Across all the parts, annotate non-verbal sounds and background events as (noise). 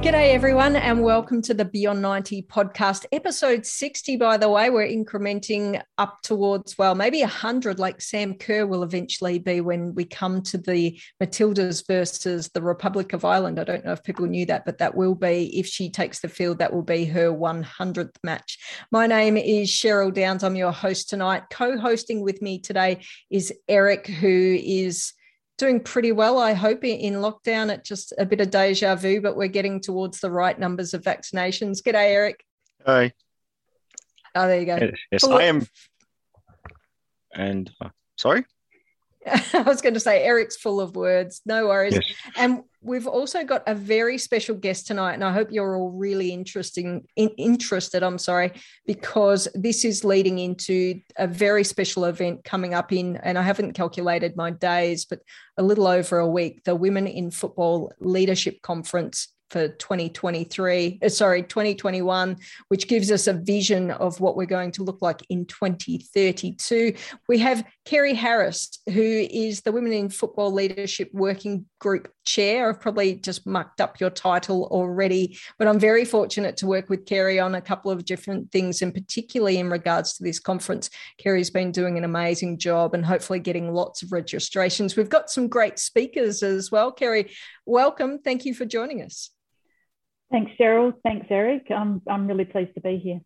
G'day, everyone, and welcome to the Beyond 90 podcast, episode 60. By the way, we're incrementing up towards, well, maybe 100, like Sam Kerr will eventually be when we come to the Matildas versus the Republic of Ireland. I don't know if people knew that, but that will be, if she takes the field, that will be her 100th match. My name is Cheryl Downs. I'm your host tonight. Co hosting with me today is Eric, who is doing pretty well, I hope, in lockdown. It's just a bit of deja vu, but we're getting towards the right numbers of vaccinations. G'day, Eric. Hi. Oh, there you go. Yes, I am. And uh, sorry? (laughs) I was going to say Eric's full of words. No worries. Yes. And we've also got a very special guest tonight, and I hope you're all really interesting in, interested. I'm sorry, because this is leading into a very special event coming up in, and I haven't calculated my days, but a little over a week, the Women in Football Leadership Conference for 2023, uh, sorry, 2021, which gives us a vision of what we're going to look like in 2032. We have Kerry Harris, who is the Women in Football Leadership Working Group Chair. I've probably just mucked up your title already, but I'm very fortunate to work with Kerry on a couple of different things, and particularly in regards to this conference. Kerry's been doing an amazing job and hopefully getting lots of registrations. We've got some great speakers as well. Kerry, welcome. Thank you for joining us. Thanks, Cheryl. Thanks, Eric. I'm, I'm really pleased to be here.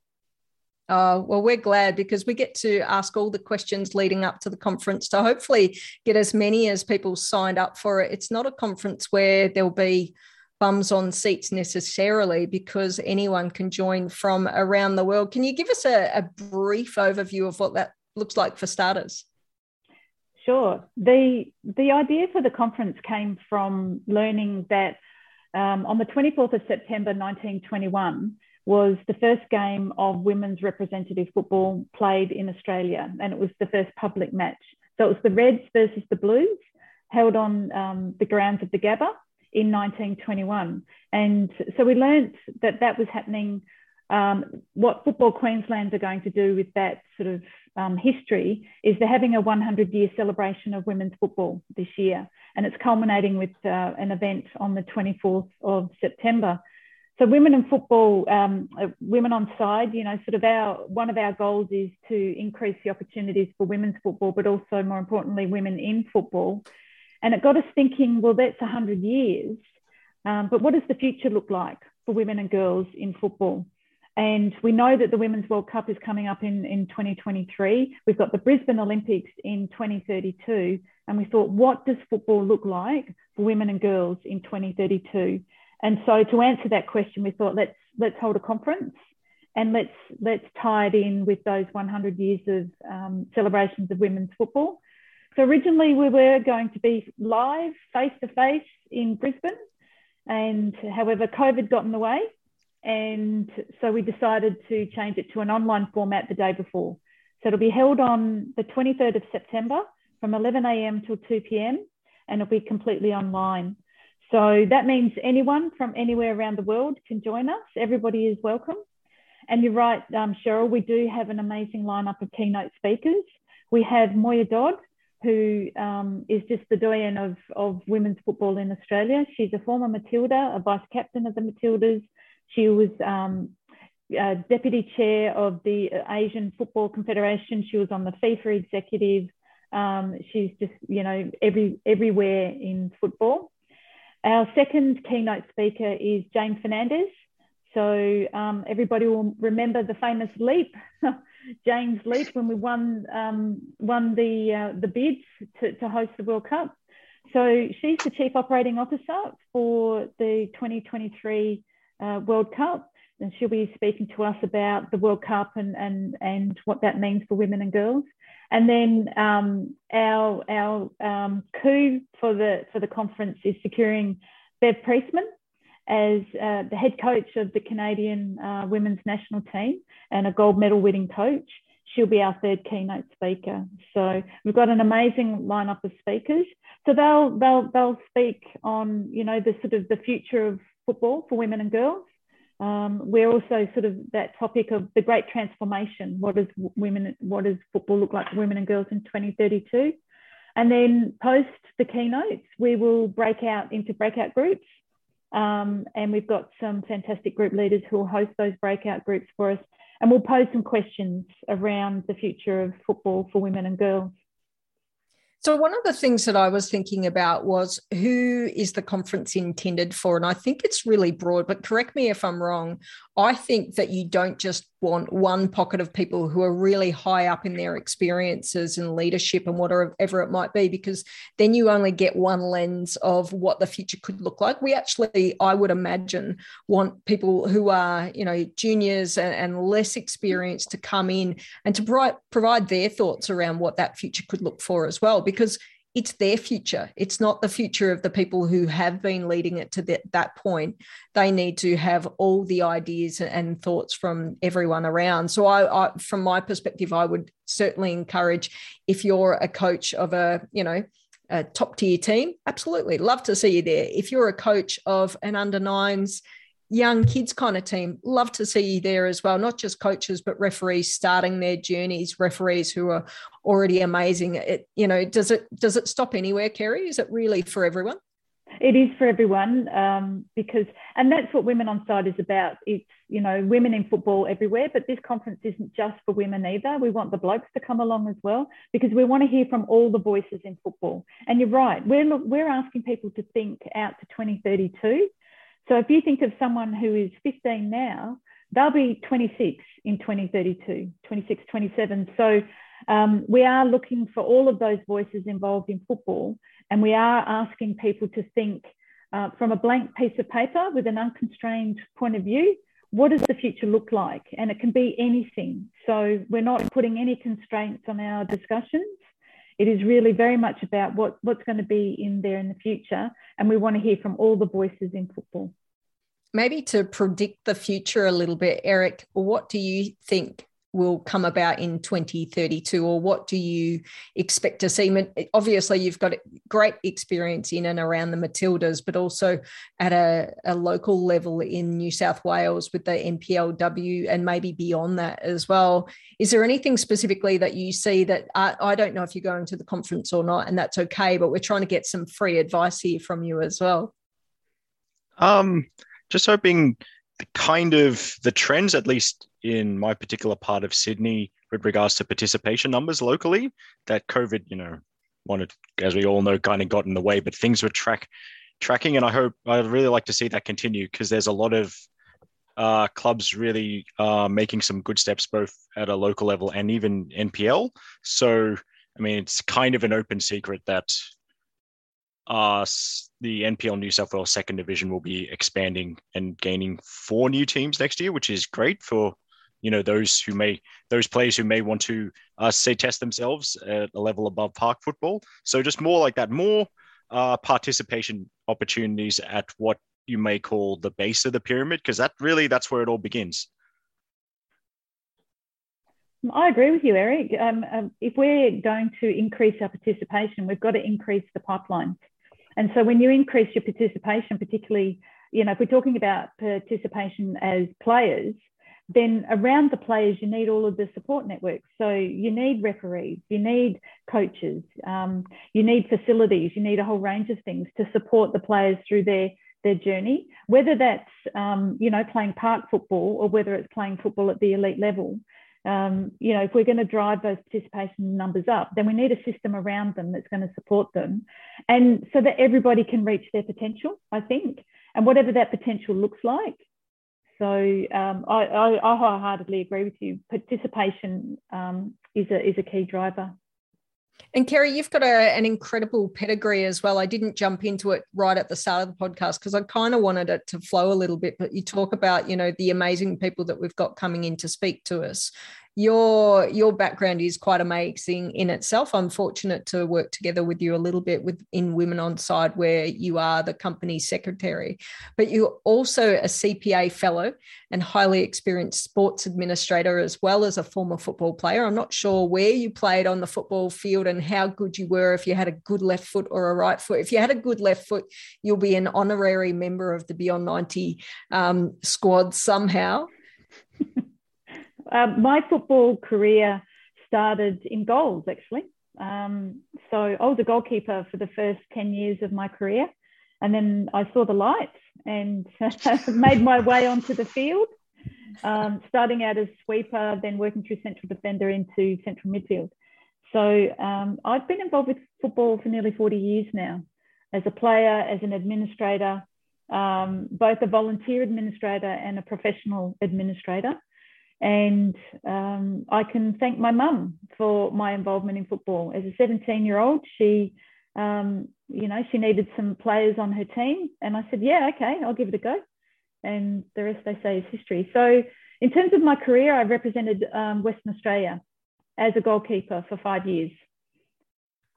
Oh, well, we're glad because we get to ask all the questions leading up to the conference to hopefully get as many as people signed up for it. It's not a conference where there'll be bums on seats necessarily because anyone can join from around the world. Can you give us a, a brief overview of what that looks like for starters? Sure. The the idea for the conference came from learning that um, on the 24th of September 1921 was the first game of women's representative football played in Australia, and it was the first public match. So it was the Reds versus the Blues, held on um, the grounds of the Gabba in 1921. And so we learnt that that was happening. Um, what Football Queensland are going to do with that sort of um, history is they're having a 100 year celebration of women's football this year and it's culminating with uh, an event on the 24th of September. So women in football, um, uh, women on side, you know, sort of our one of our goals is to increase the opportunities for women's football, but also more importantly, women in football. And it got us thinking, well, that's 100 years, um, but what does the future look like for women and girls in football? And we know that the Women's World Cup is coming up in, in 2023. We've got the Brisbane Olympics in 2032. And we thought, what does football look like for women and girls in 2032? And so to answer that question, we thought, let's, let's hold a conference and let's, let's tie it in with those 100 years of um, celebrations of women's football. So originally we were going to be live face to face in Brisbane. And however, COVID got in the way and so we decided to change it to an online format the day before. So it'll be held on the 23rd of September from 11 a.m. till 2 p.m. and it'll be completely online. So that means anyone from anywhere around the world can join us. Everybody is welcome. And you're right, um, Cheryl, we do have an amazing lineup of keynote speakers. We have Moya Dodd, who um, is just the doyen of, of women's football in Australia. She's a former Matilda, a vice captain of the Matildas, she was um, uh, deputy chair of the Asian Football Confederation. She was on the FIFA executive. Um, she's just, you know, every everywhere in football. Our second keynote speaker is Jane Fernandez. So um, everybody will remember the famous leap, (laughs) Jane's leap, when we won um, won the uh, the bids to, to host the World Cup. So she's the chief operating officer for the 2023 uh, World Cup. And she'll be speaking to us about the World Cup and, and, and what that means for women and girls. And then um, our, our um, coup for the, for the conference is securing Bev Priestman as uh, the head coach of the Canadian uh, women's national team and a gold medal winning coach. she'll be our third keynote speaker. So we've got an amazing lineup of speakers. So they'll they'll they'll speak on you know the sort of the future of football for women and girls. Um, we're also sort of that topic of the great transformation. What does women what does football look like for women and girls in 2032? And then post the keynotes, we will break out into breakout groups. Um, and we've got some fantastic group leaders who will host those breakout groups for us and we'll pose some questions around the future of football for women and girls. So, one of the things that I was thinking about was who is the conference intended for? And I think it's really broad, but correct me if I'm wrong. I think that you don't just want one pocket of people who are really high up in their experiences and leadership and whatever it might be, because then you only get one lens of what the future could look like. We actually, I would imagine, want people who are, you know, juniors and, and less experienced to come in and to provide, provide their thoughts around what that future could look for as well, because it's their future. It's not the future of the people who have been leading it to that, point. They need to have all the ideas and thoughts from everyone around. So, I, I, from my perspective, I would certainly encourage if you're a coach of a, you know, a top tier team, absolutely love to see you there. If you're a coach of an under nines young kids kind of team. Love to see you there as well, not just coaches, but referees starting their journeys, referees who are already amazing. It, you know, does it does it stop anywhere, Kerry? Is it really for everyone? It is for everyone um, because, and that's what Women on Side is about. It's, you know, women in football everywhere, but this conference isn't just for women either. We want the blokes to come along as well because we want to hear from all the voices in football. And you're right, we're, we're asking people to think out to 2032 so if you think of someone who is 15 now, they'll be 26 in 2032, 26, 27. So um, we are looking for all of those voices involved in football, and we are asking people to think uh, from a blank piece of paper with an unconstrained point of view. What does the future look like? And it can be anything. So we're not putting any constraints on our discussions. It is really very much about what, what's going to be in there in the future. And we want to hear from all the voices in football. Maybe to predict the future a little bit, Eric, what do you think will come about in 2032 or what do you expect to see? Obviously you've got great experience in and around the matildas but also at a, a, local level in new south wales with the nplw and maybe beyond that as well. Is there anything specifically that you see that I, I don't know if you're going to the conference or not and that's okay but we're trying to get some free advice here from you as well. Um just hoping kind of the trends at least in my particular part of Sydney with regards to participation numbers locally that COVID, you know, wanted, as we all know, kind of got in the way, but things were track tracking. And I hope I'd really like to see that continue because there's a lot of uh, clubs really uh, making some good steps both at a local level and even NPL. So, I mean, it's kind of an open secret that uh, the NPL New South Wales second division will be expanding and gaining four new teams next year, which is great for you know those who may those players who may want to uh, say test themselves at a level above park football. So just more like that, more uh, participation opportunities at what you may call the base of the pyramid, because that really that's where it all begins. I agree with you, Eric. Um, um, if we're going to increase our participation, we've got to increase the pipeline. And so when you increase your participation, particularly, you know, if we're talking about participation as players, then around the players, you need all of the support networks. So you need referees, you need coaches, um, you need facilities, you need a whole range of things to support the players through their their journey, whether that's um, you know playing park football or whether it's playing football at the elite level. Um, you know, if we're going to drive those participation numbers up, then we need a system around them that's going to support them, and so that everybody can reach their potential. I think, and whatever that potential looks like, so um, I, I, I, wholeheartedly agree with you. Participation um, is a is a key driver. And Kerry, you've got a, an incredible pedigree as well. I didn't jump into it right at the start of the podcast because I kind of wanted it to flow a little bit. But you talk about, you know, the amazing people that we've got coming in to speak to us. Your your background is quite amazing in itself. I'm fortunate to work together with you a little bit with in Women on Side, where you are the company secretary, but you're also a CPA fellow and highly experienced sports administrator, as well as a former football player. I'm not sure where you played on the football field and how good you were. If you had a good left foot or a right foot, if you had a good left foot, you'll be an honorary member of the Beyond 90 um, squad somehow. (laughs) Uh, my football career started in goals, actually. Um, so I was a goalkeeper for the first 10 years of my career. And then I saw the lights and (laughs) made my way onto the field, um, starting out as sweeper, then working through central defender into central midfield. So um, I've been involved with football for nearly 40 years now, as a player, as an administrator, um, both a volunteer administrator and a professional administrator. And um, I can thank my mum for my involvement in football. As a 17 year old, she, um, you know, she needed some players on her team. And I said, yeah, okay, I'll give it a go. And the rest they say is history. So, in terms of my career, I represented um, Western Australia as a goalkeeper for five years.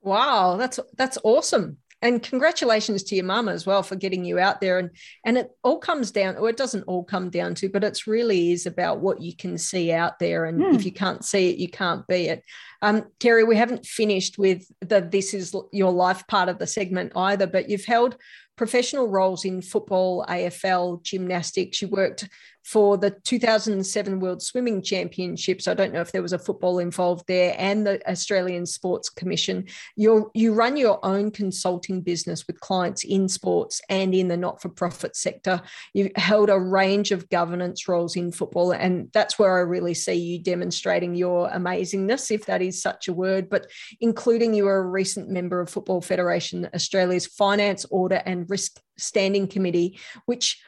Wow, that's that's awesome and congratulations to your mum as well for getting you out there. And and it all comes down or it doesn't all come down to but it's really is about what you can see out there. And mm. if you can't see it you can't be it. Um kerry we haven't finished with the this is your life part of the segment either but you've held professional roles in football afl gymnastics. You worked for the 2007 World Swimming Championships. I don't know if there was a football involved there, and the Australian Sports Commission. you you run your own consulting business with clients in sports and in the not for profit sector. You held a range of governance roles in football, and that's where I really see you demonstrating your amazingness, if that is such a word, but including you are a recent member of Football Federation Australia's Finance, Audit, and Risk Standing Committee, which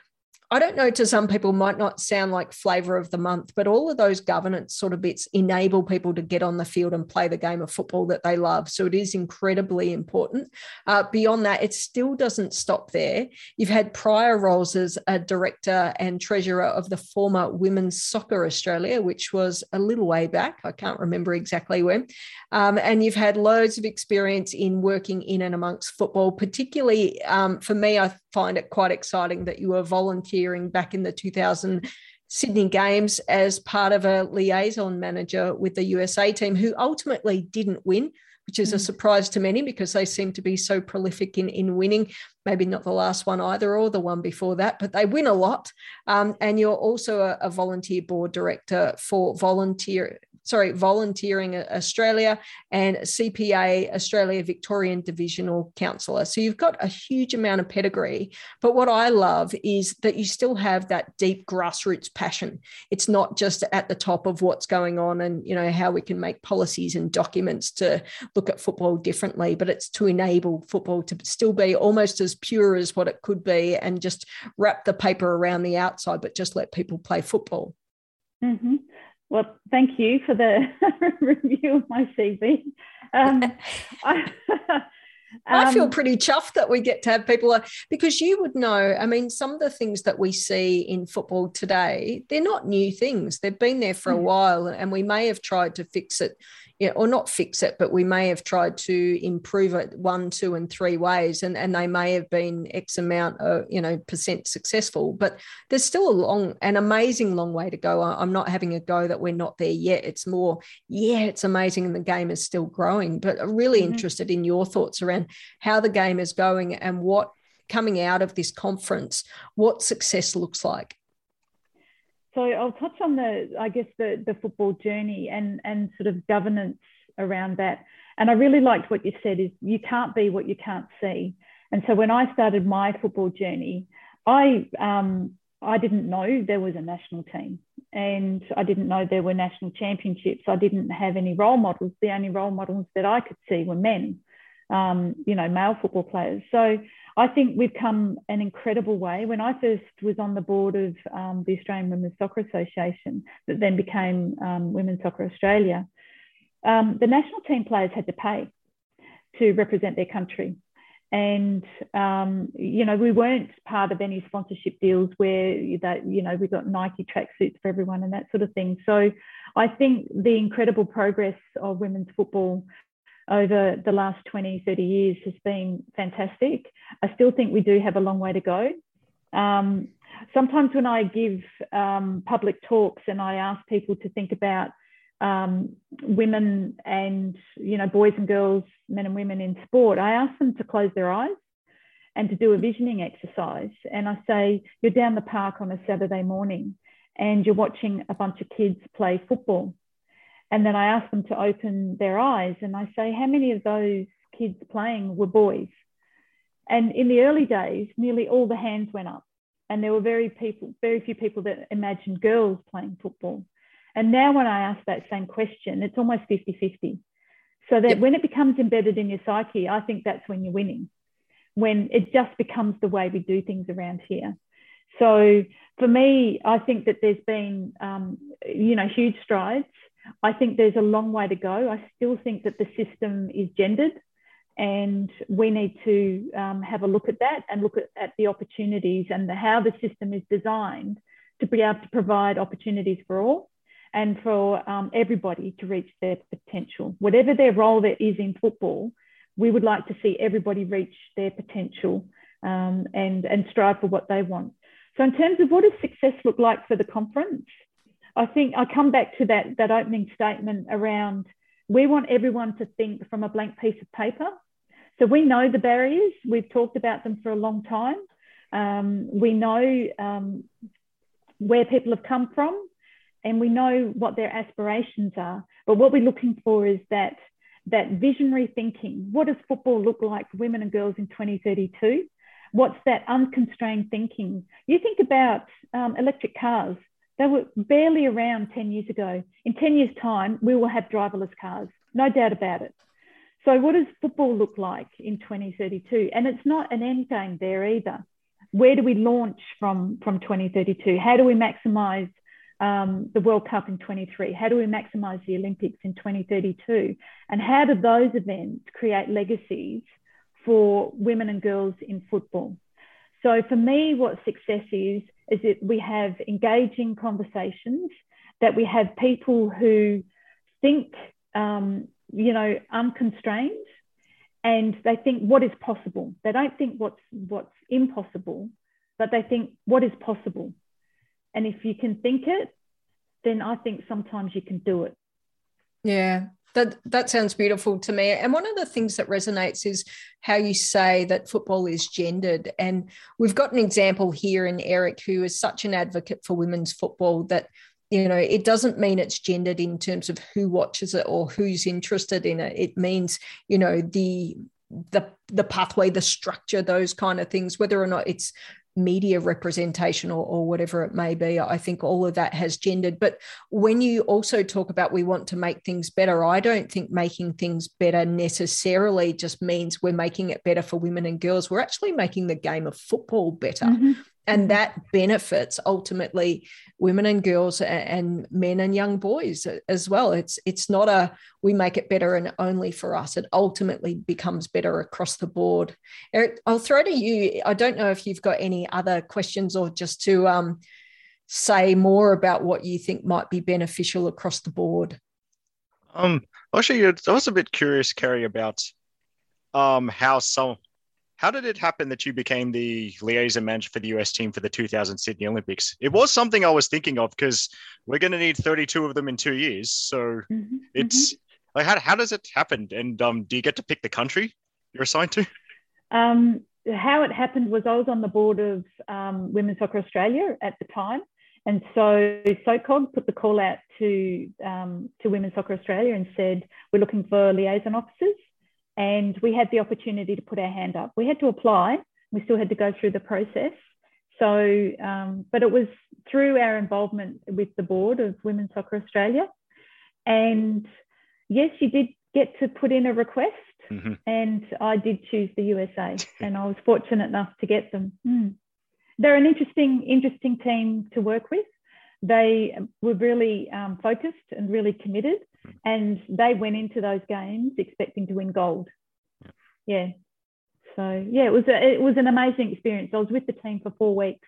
I don't know to some people might not sound like flavor of the month, but all of those governance sort of bits enable people to get on the field and play the game of football that they love. So it is incredibly important. Uh, beyond that, it still doesn't stop there. You've had prior roles as a director and treasurer of the former Women's Soccer Australia, which was a little way back. I can't remember exactly when. Um, and you've had loads of experience in working in and amongst football, particularly um, for me, I find it quite exciting that you were volunteering back in the 2000 Sydney Games as part of a liaison manager with the USA team, who ultimately didn't win, which is a mm. surprise to many because they seem to be so prolific in, in winning. Maybe not the last one either or the one before that, but they win a lot. Um, and you're also a, a volunteer board director for volunteer sorry, Volunteering Australia and CPA Australia Victorian Divisional Councillor. So you've got a huge amount of pedigree. But what I love is that you still have that deep grassroots passion. It's not just at the top of what's going on and you know how we can make policies and documents to look at football differently, but it's to enable football to still be almost as pure as what it could be and just wrap the paper around the outside, but just let people play football. Mm-hmm. Well, thank you for the (laughs) review of my CV. Um, I, (laughs) I feel um, pretty chuffed that we get to have people uh, because you would know. I mean, some of the things that we see in football today, they're not new things. They've been there for a mm. while, and we may have tried to fix it you know, or not fix it, but we may have tried to improve it one, two, and three ways, and, and they may have been X amount of you know percent successful. But there's still a long, an amazing long way to go. I'm not having a go that we're not there yet. It's more, yeah, it's amazing, and the game is still growing. But I'm really mm-hmm. interested in your thoughts around how the game is going and what coming out of this conference, what success looks like. So I'll touch on the, I guess, the, the football journey and, and sort of governance around that. And I really liked what you said is you can't be what you can't see. And so when I started my football journey, I um, I didn't know there was a national team, and I didn't know there were national championships. I didn't have any role models. The only role models that I could see were men, um, you know, male football players. So I think we've come an incredible way. When I first was on the board of um, the Australian Women's Soccer Association, that then became um, Women's Soccer Australia, um, the national team players had to pay to represent their country. And um, you know, we weren't part of any sponsorship deals where that you know we got Nike tracksuits for everyone and that sort of thing. So I think the incredible progress of women's football over the last 20, 30 years has been fantastic. I still think we do have a long way to go. Um, sometimes when I give um, public talks and I ask people to think about um, women and you know boys and girls, men and women in sport, I ask them to close their eyes and to do a visioning exercise. And I say, you're down the park on a Saturday morning and you're watching a bunch of kids play football. And then I ask them to open their eyes and I say, how many of those kids playing were boys? And in the early days, nearly all the hands went up. And there were very people, very few people that imagined girls playing football. And now when I ask that same question, it's almost 50-50. So that yep. when it becomes embedded in your psyche, I think that's when you're winning. When it just becomes the way we do things around here. So for me, I think that there's been, um, you know, huge strides. I think there's a long way to go. I still think that the system is gendered, and we need to um, have a look at that and look at, at the opportunities and the, how the system is designed to be able to provide opportunities for all and for um, everybody to reach their potential. Whatever their role there is in football, we would like to see everybody reach their potential um, and, and strive for what they want. So, in terms of what does success look like for the conference, I think I come back to that, that opening statement around we want everyone to think from a blank piece of paper. So we know the barriers, we've talked about them for a long time. Um, we know um, where people have come from and we know what their aspirations are. But what we're looking for is that, that visionary thinking. What does football look like for women and girls in 2032? What's that unconstrained thinking? You think about um, electric cars. They were barely around 10 years ago. In 10 years' time, we will have driverless cars, no doubt about it. So, what does football look like in 2032? And it's not an end game there either. Where do we launch from, from 2032? How do we maximize um, the World Cup in 23? How do we maximize the Olympics in 2032? And how do those events create legacies for women and girls in football? So, for me, what success is, is that we have engaging conversations, that we have people who think, um, you know, unconstrained, and they think what is possible. They don't think what's what's impossible, but they think what is possible. And if you can think it, then I think sometimes you can do it. Yeah, that that sounds beautiful to me. And one of the things that resonates is how you say that football is gendered. And we've got an example here in Eric, who is such an advocate for women's football that you know it doesn't mean it's gendered in terms of who watches it or who's interested in it. It means you know the the the pathway the structure those kind of things whether or not it's media representation or, or, whatever it may be. I think all of that has gendered. But when you also talk about we want to make things better, I don't think making things better necessarily just means we're making it better for women and girls. We're actually making the game of football better. Mm-hmm and mm-hmm. that benefits ultimately women and girls and men and young boys as well. It's it's not a we make it better and only for us. It ultimately becomes better across the board. Eric i'll throw to you. I don't know if you've got any other questions or just to um, say more about what you think might be beneficial across the board. Um actually i was a bit curious Kerry about um how some how did it happen that you became the liaison manager for the US team for the 2000 Sydney Olympics? It was something I was thinking of because we're going to need 32 of them in two years. So mm-hmm, it's mm-hmm. like, how, how does it happen? And um, do you get to pick the country you're assigned to? Um, how it happened was I was on the board of um, Women's Soccer Australia at the time. And so SOCOG put the call out to, um, to Women's Soccer Australia and said, we're looking for liaison officers and we had the opportunity to put our hand up. We had to apply, we still had to go through the process. So, um, but it was through our involvement with the board of Women's Soccer Australia. And yes, you did get to put in a request, mm-hmm. and I did choose the USA, (laughs) and I was fortunate enough to get them. Mm. They're an interesting, interesting team to work with. They were really um, focused and really committed and they went into those games expecting to win gold. Yeah. So yeah, it was a, it was an amazing experience. I was with the team for four weeks.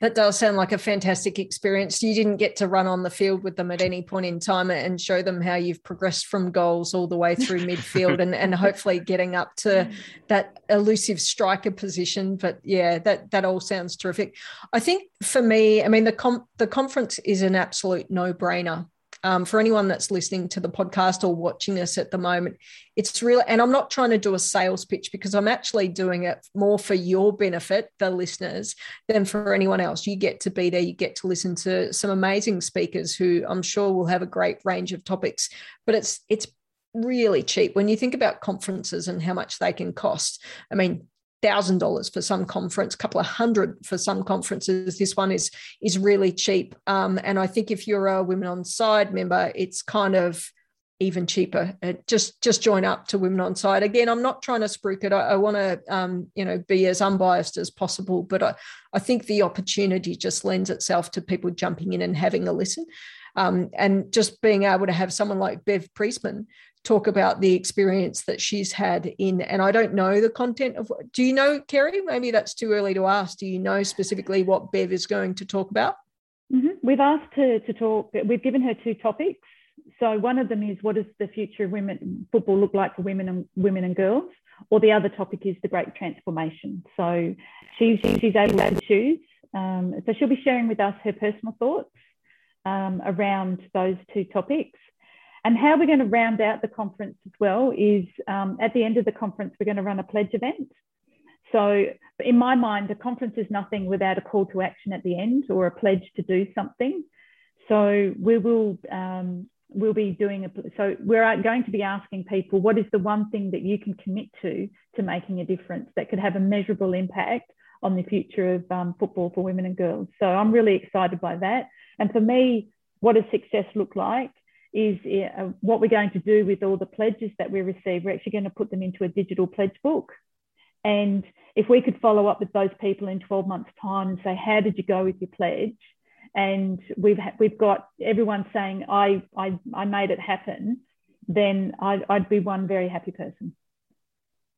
That does sound like a fantastic experience. You didn't get to run on the field with them at any point in time and show them how you've progressed from goals all the way through midfield and, and (laughs) hopefully getting up to that elusive striker position. But yeah, that that all sounds terrific. I think for me, I mean the com- the conference is an absolute no brainer um, for anyone that's listening to the podcast or watching us at the moment, it's really, and I'm not trying to do a sales pitch because I'm actually doing it more for your benefit, the listeners, than for anyone else. You get to be there, you get to listen to some amazing speakers who I'm sure will have a great range of topics, but it's, it's, really cheap when you think about conferences and how much they can cost. I mean, thousand dollars for some conference, a couple of hundred for some conferences. This one is is really cheap, um, and I think if you're a Women on Side member, it's kind of even cheaper. Uh, just just join up to Women on Side. Again, I'm not trying to spruik it. I, I want to um, you know be as unbiased as possible, but I, I think the opportunity just lends itself to people jumping in and having a listen. Um, and just being able to have someone like Bev Priestman talk about the experience that she's had in and i don't know the content of do you know kerry? Maybe that's too early to ask. Do you know specifically what bev is going to talk about? Mm-hmm. we've asked her to talk we've given her two topics. So one of them is what does the future of women football look like for women and women and girls? Or the other topic is the great transformation. So she's she's able to choose. Um, so she'll be sharing with us her personal thoughts um, around those two topics and how we're going to round out the conference as well is um, at the end of the conference, we're going to run a pledge event. So, in my mind, a conference is nothing without a call to action at the end or a pledge to do something. So, we will um, we'll be doing a so we're going to be asking people what is the one thing that you can commit to to making a difference that could have a measurable impact on the future of um, football for women and girls. So I'm really excited by that. And for me, what does success look like? Is uh, what we're going to do with all the pledges that we receive. We're actually going to put them into a digital pledge book. And if we could follow up with those people in 12 months' time and say, how did you go with your pledge? And we've we've got everyone saying, I I, I made it happen, then I'd, I'd be one very happy person.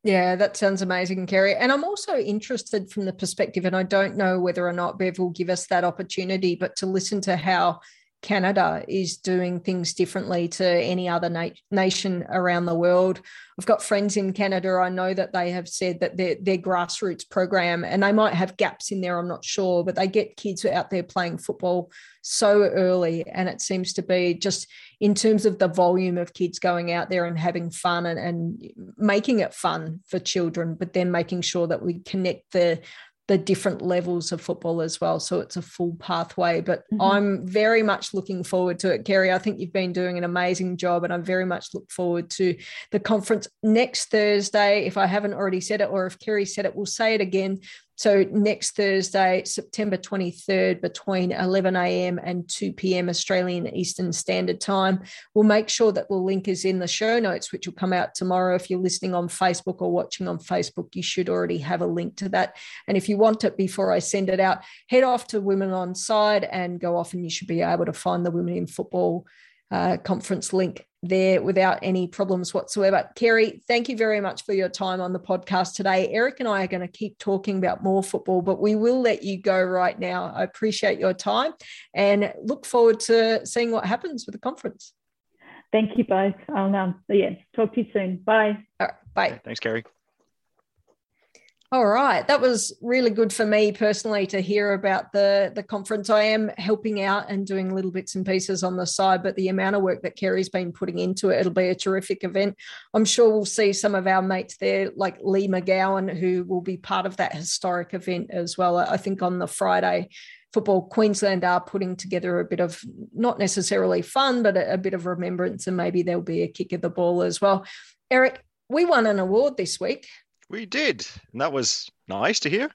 Yeah, that sounds amazing, Kerry. And I'm also interested from the perspective, and I don't know whether or not Bev will give us that opportunity, but to listen to how Canada is doing things differently to any other na- nation around the world. I've got friends in Canada. I know that they have said that their, their grassroots program, and they might have gaps in there, I'm not sure, but they get kids out there playing football so early. And it seems to be just in terms of the volume of kids going out there and having fun and, and making it fun for children, but then making sure that we connect the the different levels of football as well. So it's a full pathway. But mm-hmm. I'm very much looking forward to it, Kerry. I think you've been doing an amazing job, and I very much look forward to the conference next Thursday. If I haven't already said it, or if Kerry said it, we'll say it again. So next Thursday, September 23rd, between 11 a.m. and 2 p.m. Australian Eastern Standard Time. We'll make sure that the link is in the show notes, which will come out tomorrow. If you're listening on Facebook or watching on Facebook, you should already have a link to that. And if you want it before I send it out, head off to Women on Side and go off, and you should be able to find the Women in Football uh, conference link there without any problems whatsoever. Kerry, thank you very much for your time on the podcast today. Eric and I are going to keep talking about more football, but we will let you go right now. I appreciate your time and look forward to seeing what happens with the conference. Thank you both. I'll um, yeah, talk to you soon. Bye. bye. Thanks, Kerry. All right, that was really good for me personally to hear about the the conference. I am helping out and doing little bits and pieces on the side, but the amount of work that Kerry's been putting into it, it'll be a terrific event. I'm sure we'll see some of our mates there, like Lee McGowan, who will be part of that historic event as well. I think on the Friday. Football Queensland are putting together a bit of not necessarily fun, but a, a bit of remembrance, and maybe there'll be a kick of the ball as well. Eric, we won an award this week. We did, and that was nice to hear.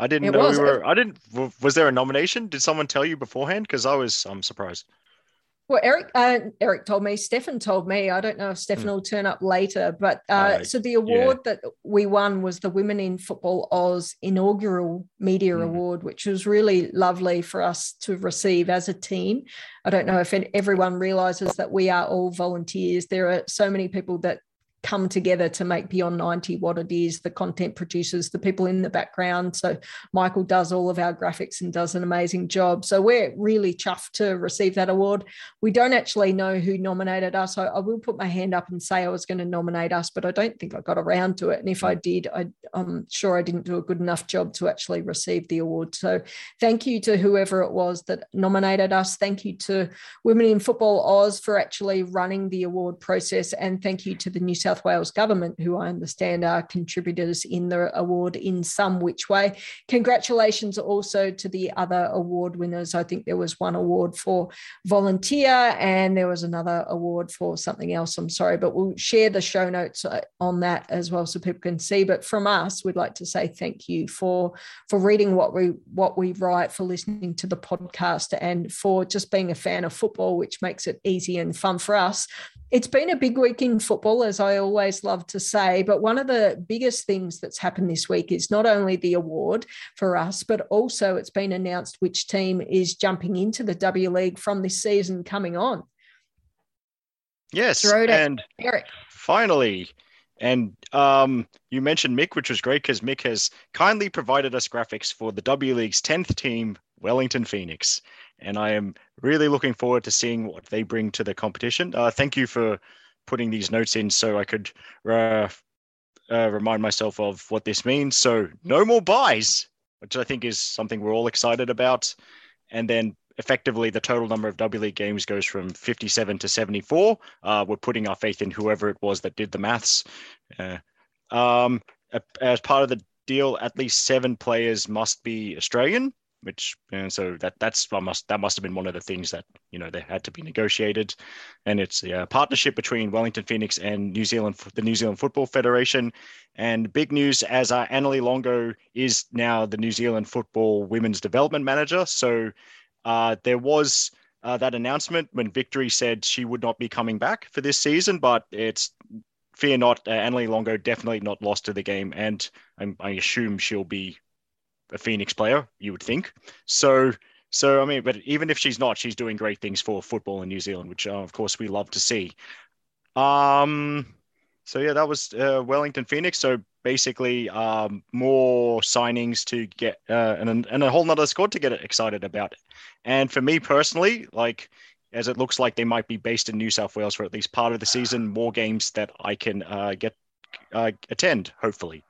I didn't it know was. we were. I didn't. Was there a nomination? Did someone tell you beforehand? Because I was. I'm surprised. Well, Eric, uh, Eric told me. Stefan told me. I don't know if Stefan mm. will turn up later, but uh, uh, so the award yeah. that we won was the Women in Football Oz inaugural media mm. award, which was really lovely for us to receive as a team. I don't know if everyone realizes that we are all volunteers. There are so many people that come together to make Beyond 90 what it is, the content producers, the people in the background. So Michael does all of our graphics and does an amazing job. So we're really chuffed to receive that award. We don't actually know who nominated us. I, I will put my hand up and say I was going to nominate us, but I don't think I got around to it. And if I mm. did, I, I'm sure I didn't do a good enough job to actually receive the award. So thank you to whoever it was that nominated us. Thank you to Women in Football Oz for actually running the award process. And thank you to the New South South Wales government, who I understand are contributors in the award in some which way. Congratulations also to the other award winners. I think there was one award for volunteer and there was another award for something else. I'm sorry, but we'll share the show notes uh, on that as well so people can see. But from us, we'd like to say thank you for for reading what we what we write, for listening to the podcast, and for just being a fan of football, which makes it easy and fun for us. It's been a big week in football, as I always love to say. But one of the biggest things that's happened this week is not only the award for us, but also it's been announced which team is jumping into the W League from this season coming on. Yes, and Eric. finally, and um, you mentioned Mick, which was great because Mick has kindly provided us graphics for the W League's tenth team, Wellington Phoenix, and I am really looking forward to seeing what they bring to the competition. Uh, thank you for putting these notes in so I could uh, uh, remind myself of what this means. So no more buys, which I think is something we're all excited about. And then effectively the total number of W League games goes from 57 to 74. Uh, we're putting our faith in whoever it was that did the maths. Uh, um, as part of the deal, at least seven players must be Australian which and so that that's must that must have been one of the things that you know they had to be negotiated, and it's a partnership between Wellington Phoenix and New Zealand the New Zealand Football Federation, and big news as uh, Annalie Longo is now the New Zealand Football Women's Development Manager. So uh, there was. Uh, that announcement when Victory said she would not be coming back for this season, but it's fear not, uh, Annalie Longo definitely not lost to the game, and I'm, i assume she'll be a Phoenix player, you would think. So, so I mean, but even if she's not, she's doing great things for football in New Zealand, which uh, of course we love to see. Um, so yeah, that was uh, Wellington Phoenix. So basically, um, more signings to get uh, and and a whole nother squad to get excited about. And for me personally, like as it looks like they might be based in New South Wales for at least part of the season, more games that I can uh, get uh, attend, hopefully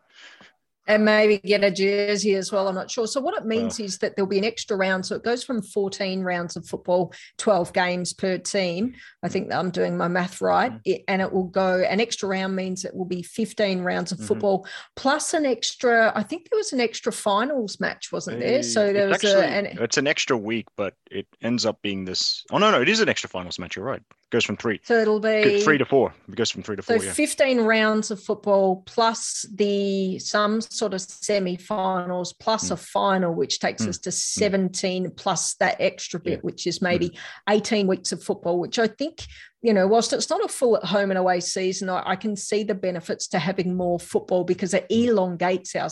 and maybe get a jersey as well. I'm not sure. So what it means is that there'll be an extra round. So it goes from 14 rounds of football, 12 games per team. I think I'm doing my math right. Mm-hmm. It, and it will go. An extra round means it will be 15 rounds of mm-hmm. football plus an extra. I think there was an extra finals match, wasn't there? So there was actually, a. An, it's an extra week, but it ends up being this. Oh no, no, it is an extra finals match. You're right goes from three. So it'll be three to four. It goes from three to so four. Yeah. 15 rounds of football plus the some sort of semi-finals plus mm. a final, which takes mm. us to mm. 17 mm. plus that extra bit, yeah. which is maybe mm. 18 weeks of football, which I think, you know, whilst it's not a full at home and away season, I, I can see the benefits to having more football because it mm. elongates our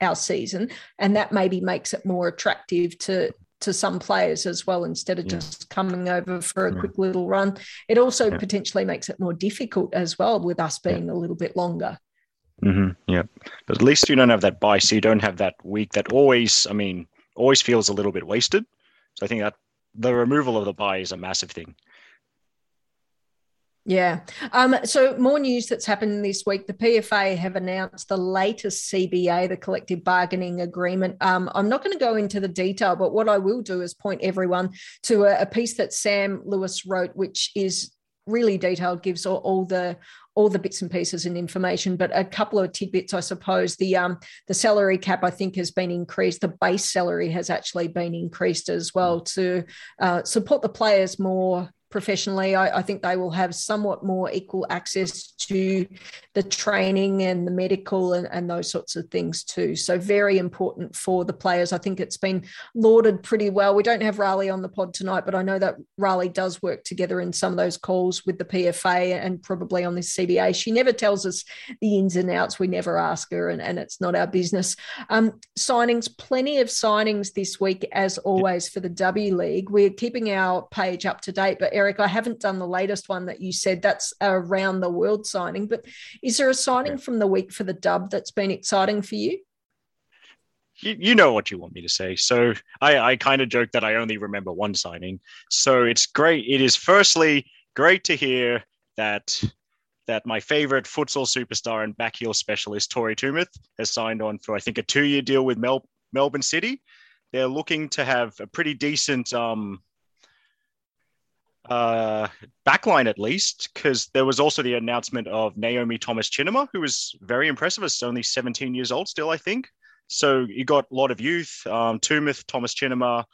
our season, and that maybe makes it more attractive to to some players as well instead of yeah. just coming over for a yeah. quick little run. It also yeah. potentially makes it more difficult as well with us being a little bit longer. Mm-hmm. Yeah, but at least you don't have that bye, so you don't have that week that always, I mean, always feels a little bit wasted. So I think that the removal of the bye is a massive thing. Yeah. Um, so, more news that's happened this week. The PFA have announced the latest CBA, the collective bargaining agreement. Um, I'm not going to go into the detail, but what I will do is point everyone to a, a piece that Sam Lewis wrote, which is really detailed, gives all, all, the all the bits and pieces and information, but a couple of tidbits, I suppose. The um the salary cap, I think, has been increased. The base salary has actually been increased as well to uh, support the players more professionally, I, I, think they will have somewhat more equal access to the training and the medical and, and, those sorts of things too. So very important for the players. I think it's been lauded pretty well. We don't have Riley on the pod tonight, but I know that Riley does work together in some of those calls with the PFA and probably on this CBA. She never tells us the ins and outs. We never ask her, and, and it's not our business. Um, signings, plenty of signings this week, as always, for the W League. We're keeping our page up to date, but Eric, I haven't done the latest one that you said that's around the world signing, but is there a signing yeah. from the week for the dub that's been exciting for you? You, you know what you want me to say. So I, I kind of joke that I only remember one signing. So it's great. It is firstly great to hear that that my favorite futsal superstar and backheel specialist Tori Tumeth has signed on for I think a two-year deal with Mel- Melbourne City. They're looking to have a pretty decent um, uh, backline at least, because there was also the announcement of Naomi Thomas Chinnama, who was very impressive. It's only 17 years old still, I think. So you got a lot of youth, um, Tumeth, Thomas Chinnama,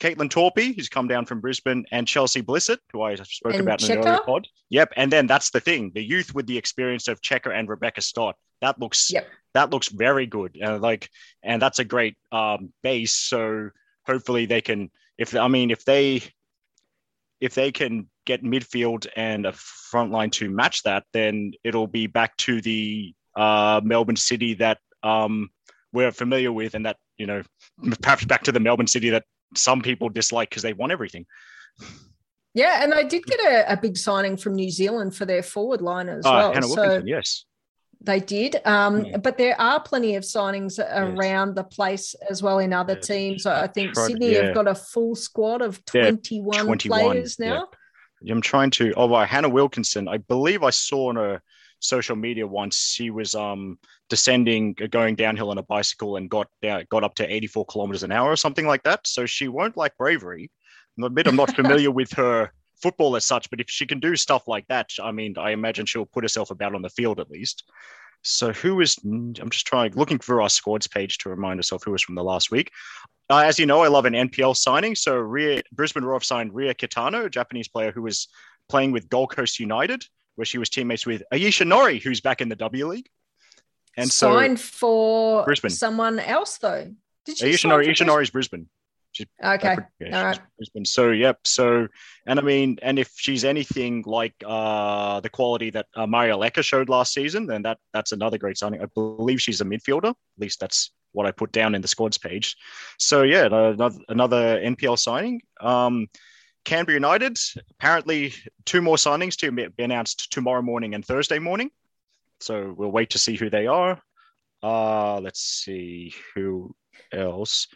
Caitlin Torpey, who's come down from Brisbane, and Chelsea Blissett, who I spoke and about in the earlier pod. Yep. And then that's the thing: the youth with the experience of Checker and Rebekah Stott. That looks yep. that looks very good. Uh, like, and that's a great um, base. So hopefully they can. If I mean, if they if they can get midfield and a front line to match that, then it'll be back to the uh, Melbourne City that um, we're familiar with, and that you know perhaps back to the Melbourne City that some people dislike because they want everything. Yeah, and they did get a, a, big signing from New Zealand for their forward line as uh, well. Hannah so yes. They did, um, yeah. but there are plenty of signings yes. around the place as well in other yes. teams. I think Tried, Sydney yeah. have got a full squad of 21, 21 players now. Yeah. I'm trying to. Oh, well, Hannah Wilkinson. I believe I saw on her social media once she was um descending, uh, going downhill on a bicycle and got down, got up to 84 kilometers an hour or something like that. So she won't like bravery. I admit I'm not familiar (laughs) with her football as such, but if she can do stuff like that, I mean, I imagine she'll put herself about on the field at least. So who is? I'm just trying looking for our squads page to remind herself who was from the last week. Uh, as you know, I love an NPL signing. So Ria, Brisbane Roar signed Ria Kitano, a Japanese player who was playing with Gold Coast United, where she was teammates with Ayesha Norrie, who's back in the W League. And signed so, for Brisbane. someone else though. Did she Ayesha Ayesha Norrie's Brisbane. She's okay. Yeah, All right. Brisbane. So yep. So and I mean, and if she's anything like uh, the quality that uh, Mario Lecker showed last season, then that that's another great signing. I believe she's a midfielder. At least that's what I put down in the squads page. So yeah, another, another NPL signing. Um, Canberra United apparently two more signings to be announced tomorrow morning and Thursday morning. So we'll wait to see who they are. Uh, let's see who else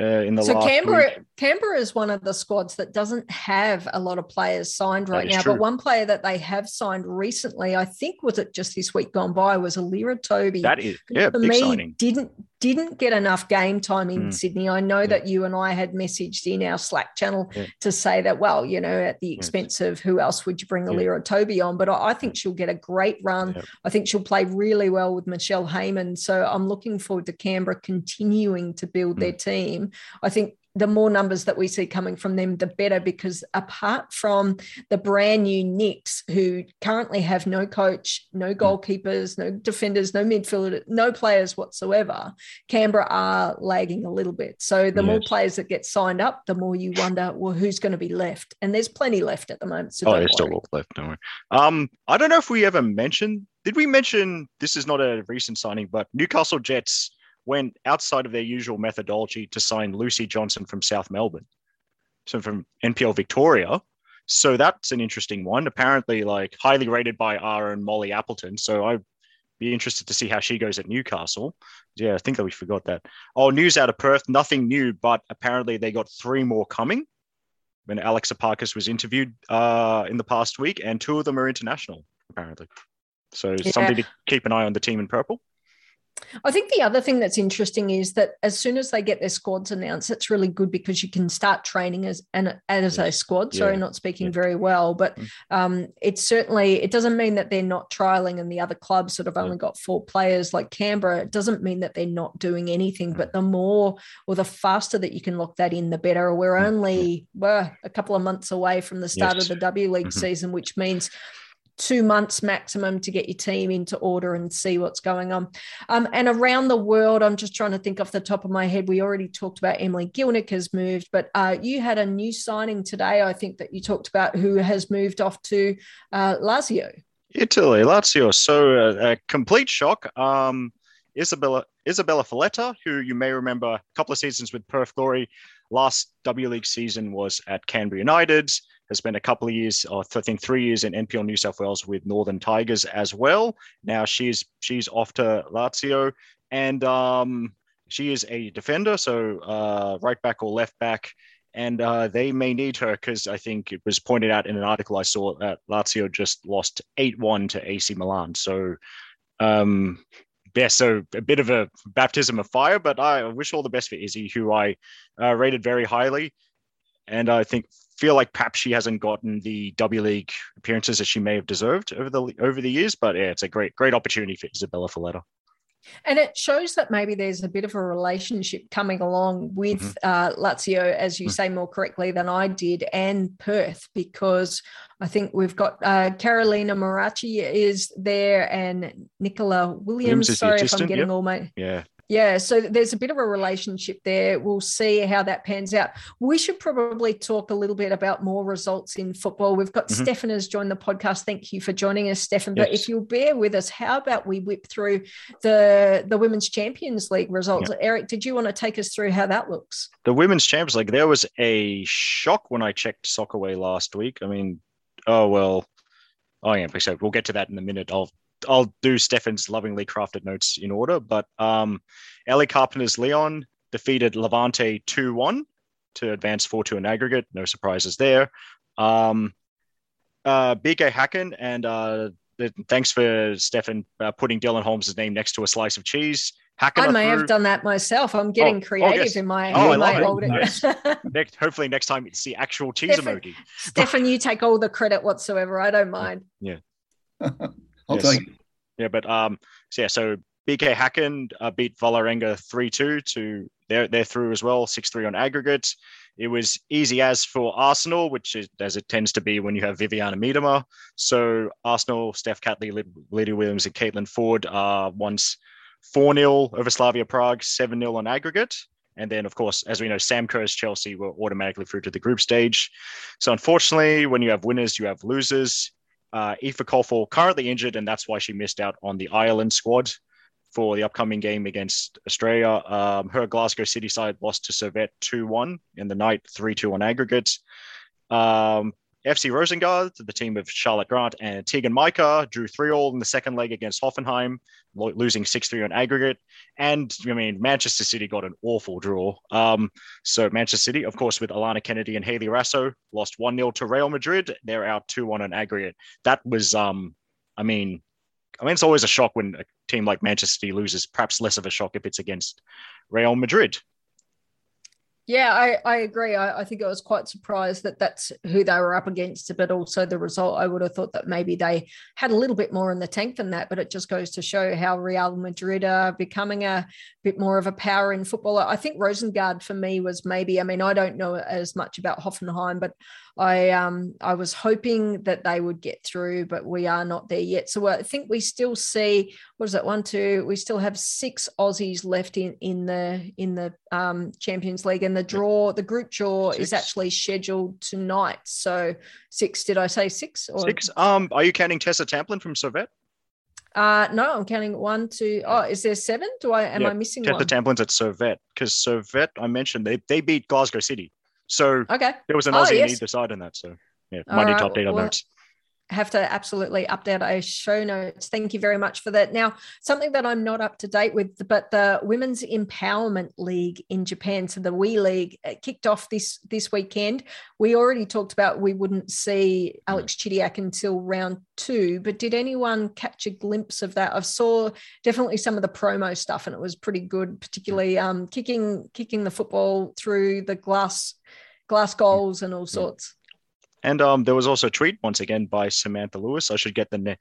uh, in the so Canberra, week. Canberra is one of the squads that doesn't have a lot of players signed right now. True. But one player that they have signed recently, I think was it just this week gone by, was Allira Toby. That is, yeah, for me, signing. didn't didn't get enough game time in mm. Sydney. I know yeah. that you and I had messaged in our Slack channel yeah. to say that, well, you know, at the expense of who else would you bring Allira Toby on? But I, I, think she'll get a great run. I think she'll play really well with Michelle Heyman. So I'm looking forward to Canberra continuing to build mm. their team. I think the more numbers that we see coming from them, the better. Because apart from the brand new Nix, who currently have no coach, no hmm. goalkeepers, no defenders, no midfielder, no players whatsoever, Canberra are lagging a little bit. So the yes. more players that get signed up, the more you wonder, well, who's going to be left? And there's plenty left at the moment. So oh, there's still a lot left. Don't worry. Um, I don't know if we ever mentioned. Did we mention this is not a recent signing, but Newcastle Jets went outside of their usual methodology to sign Lucy Johnson from South Melbourne, so from NPL Victoria. So that's an interesting one. Apparently, like highly rated by R and Molly Appleton. So I'd be interested to see how she goes at Newcastle. Yeah, I think that we forgot that. Oh, news out of Perth, nothing new, but apparently they got three more coming. When Alex Epakis was interviewed uh, in the past week, and two of them are international, apparently. So yeah. something to keep an eye on the team in purple. I think the other thing that's interesting is that as soon as they get their squads announced, it's really good because you can start training as and as a squad. Sorry, yeah. not speaking yeah. very well, but mm. um, it's certainly it doesn't mean that they're not trialing and the other clubs sort of only got four players like Canberra. It doesn't mean that they're not doing anything, but the more or the faster that you can lock that in, the better. We're only only well, a couple of months away from the start yes. of the W League mm-hmm. season, which means two months maximum to get your team into order and see what's going on. Um, and around the world, I'm just trying to think off the top of my head. We already talked about Emily Gielnik has moved, but uh, you had a new signing today, I think, that you talked about who has moved off to uh, Lazio. Italy, Lazio. So uh, a complete shock. Um, Isabella Isabella Foletta, who you may remember a couple of seasons with Perth Glory, last W League season was at Canberra United has spent a couple of years, or I think three years in NPL New South Wales with Northern Tigers as well. Now she's she's off to Lazio, and um, she is a defender, so uh, right back or left back. And uh, they may need her because I think it was pointed out in an article I saw that Lazio just lost 8 1 to AC Milan. So um, yeah, so a bit of a baptism of fire, but I wish all the best for Izzy, who I uh, rated very highly. And I think feel like perhaps she hasn't gotten the W League appearances that she may have deserved over the over the years. But yeah, it's a great great opportunity for Isabella Foletta. And it shows that maybe there's a bit of a relationship coming along with mm-hmm. uh, Lazio, as you mm-hmm. say more correctly than I did, and Perth, because I think we've got uh, Carolina Morace is there and Nicola Williams. Williams Sorry if I'm getting yep. all my yeah yeah, so there's a bit of a relationship there. We'll see how that pans out. We should probably talk a little bit about more results in football. We've got mm-hmm. Stefan has joined the podcast. Thank you for joining us, Stefan. Yes. But if you'll bear with us, how about we whip through the the Women's Champions League results? Yeah. Eric, did you want to take us through how that looks? The Women's Champions League, there was a shock when I checked Soccerway last week. I mean, oh well. Oh yeah, so we'll get to that in a minute. I'll I'll do Stefan's lovingly crafted notes in order, but um, LA Carpenters Leon defeated Levante 2 1 to advance 4 2 in aggregate. No surprises there. Um, uh, BK Hacken and uh, thanks for Stefan uh, putting Dylan Holmes' name next to a slice of cheese. Hacken I may have done that myself. I'm getting oh, creative oh, yes. in my. Oh, in I love it. Nice. (laughs) next, hopefully, next time it's the actual cheese Stefan, emoji. Stefan, you take all the credit whatsoever. I don't mind. Yeah. (laughs) I'll yes. take Yeah, but um, so yeah, so BK Hacken uh, beat Vålerenga 3-2 to they're they're through as well, 6-3 on aggregate. It was easy as for Arsenal, which is as it tends to be when you have Vivianne Miedema. So Arsenal, Steph Catley, Lydia Williams, and Caitlin Foord uh, once 4-0 over Slavia Prague, 7-0 on aggregate. And then, of course, as we know, Sam Kerr's Chelsea were automatically through to the group stage. So, unfortunately, when you have winners, you have losers. Uh, Aoife currently injured, and that's why she missed out on the Ireland squad for the upcoming game against Australia. Um, her Glasgow City side lost to Servette 2 1 in the night, 3 2 on aggregate. Um, FC Rosengard, the team of Charlotte Grant and Teagan Micah, drew 3 all in the second leg against Hoffenheim, losing 6 3 on aggregate. And I mean, Manchester City got an awful draw. Um, so, Manchester City, of course, with Alana Kennedy and Hayley Raso, lost 1 0 to Real Madrid. They're out 2 1 on aggregate. That was, um, I mean, I mean, it's always a shock when a team like Manchester City loses, perhaps less of a shock if it's against Real Madrid. Yeah, I, I agree. I, I, think I was quite surprised that that's who they were up against, but also the result. I would have thought that maybe they had a little bit more in the tank than that, but it just goes to show how Real Madrid are becoming a bit more of a power in football. I think Rosengard for me was maybe, I mean, I don't know as much about Hoffenheim, but I um I was hoping that they would get through, but we are not there yet. So I think we still see what is it one two we still have six Aussies left in in the in the um, Champions League, and the draw the group draw six. is actually scheduled tonight. So six did I say six or six? Um, are you counting Tessa Tamplin from Servette? Uh, no, I'm counting one, two. Oh, is there seven? Do I am yeah, I missing Tessa one? Tamplin's at Servette because Servette I mentioned they they beat Glasgow City. So okay, there was an oh, Aussie oh, yes. on either side in that. So yeah, might need to update on notes have to absolutely update our show notes. Thank you very much for that. Now, something that I'm not up to date with, but the Women's Empowerment League in Japan, so the WE League, uh, kicked off this this weekend. We already talked about we wouldn't see Alex Chidiac until round two, but did anyone catch a glimpse of that? I saw definitely some of the promo stuff, and it was pretty good, particularly um, kicking kicking the football through the glass glass goals and all sorts. And um, there was also a tweet once again by Samantha Lewis. I should get the ne-